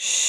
Shh.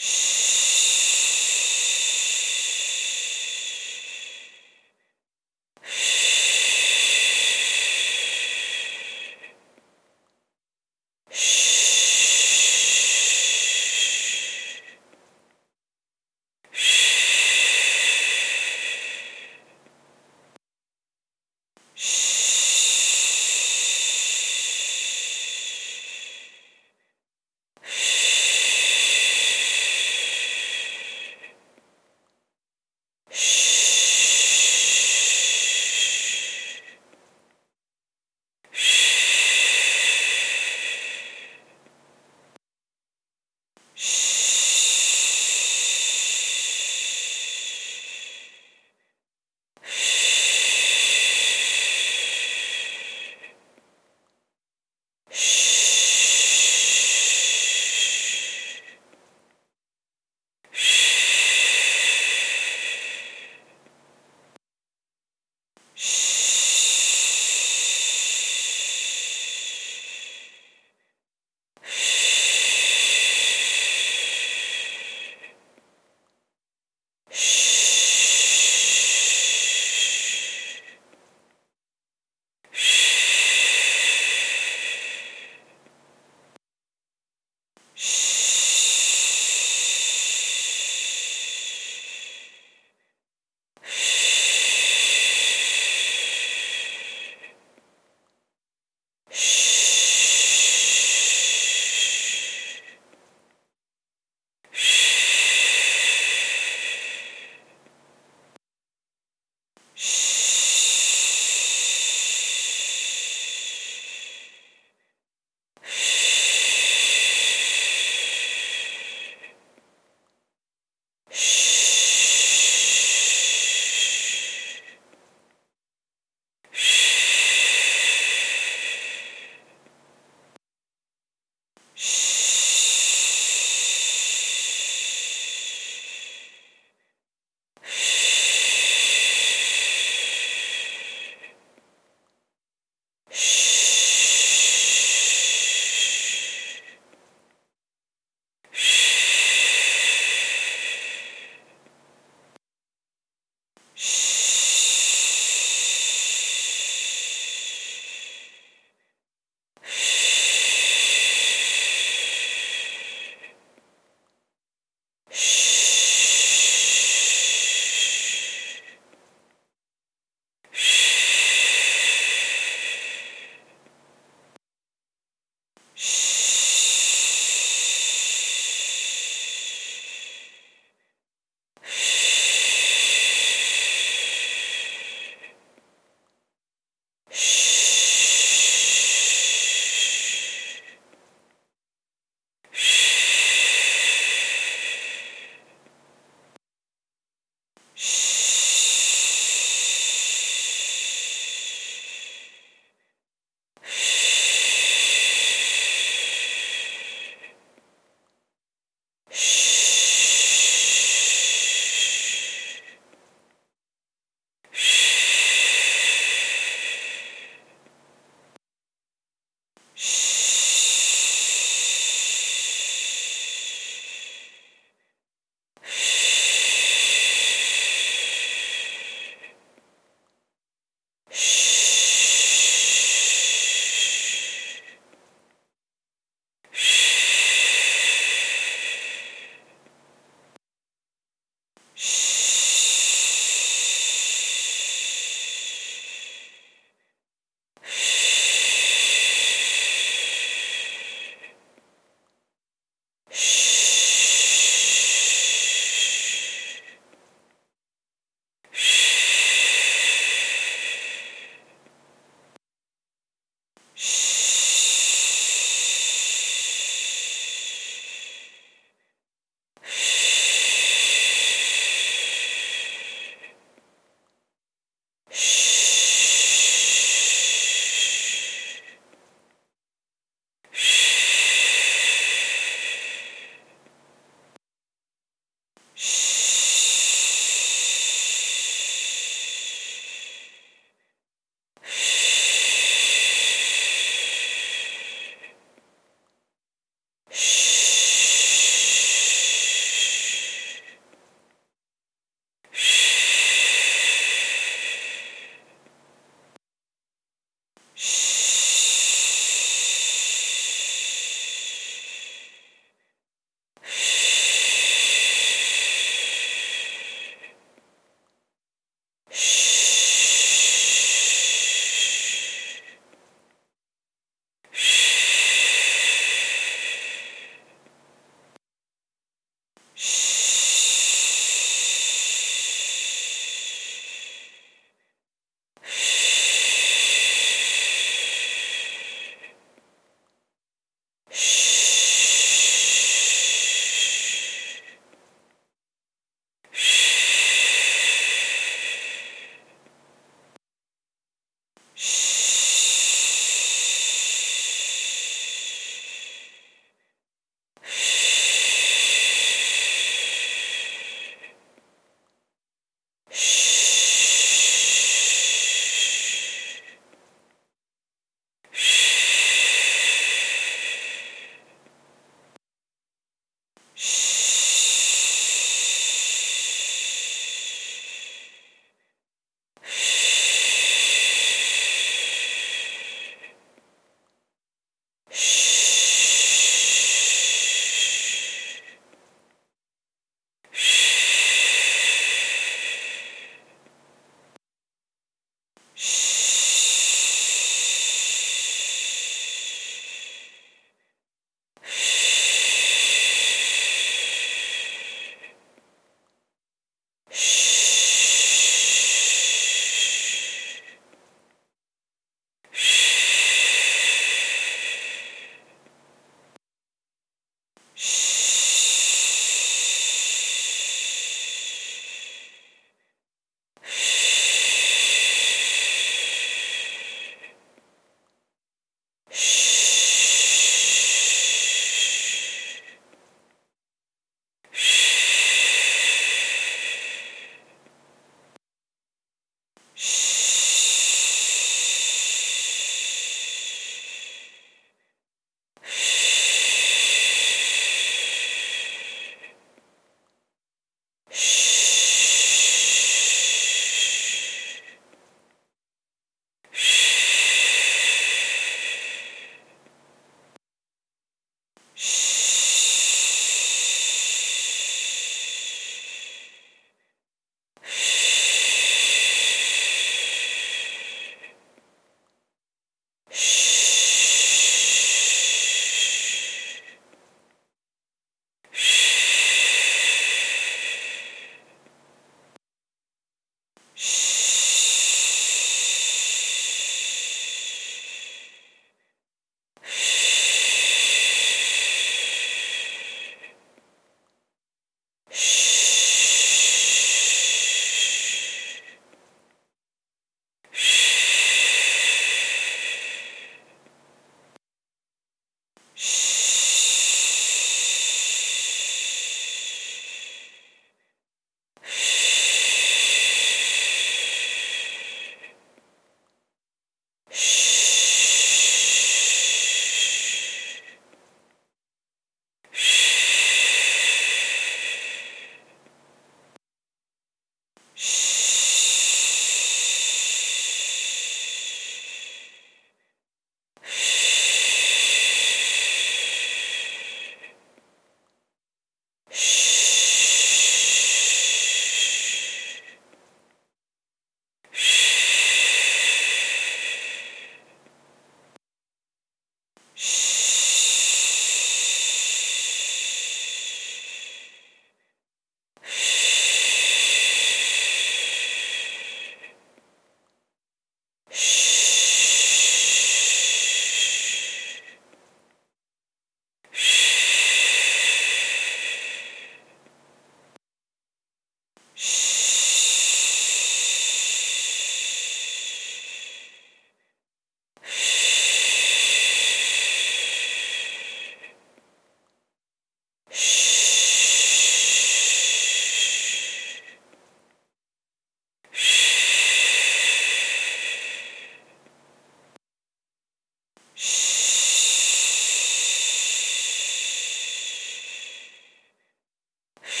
Shh.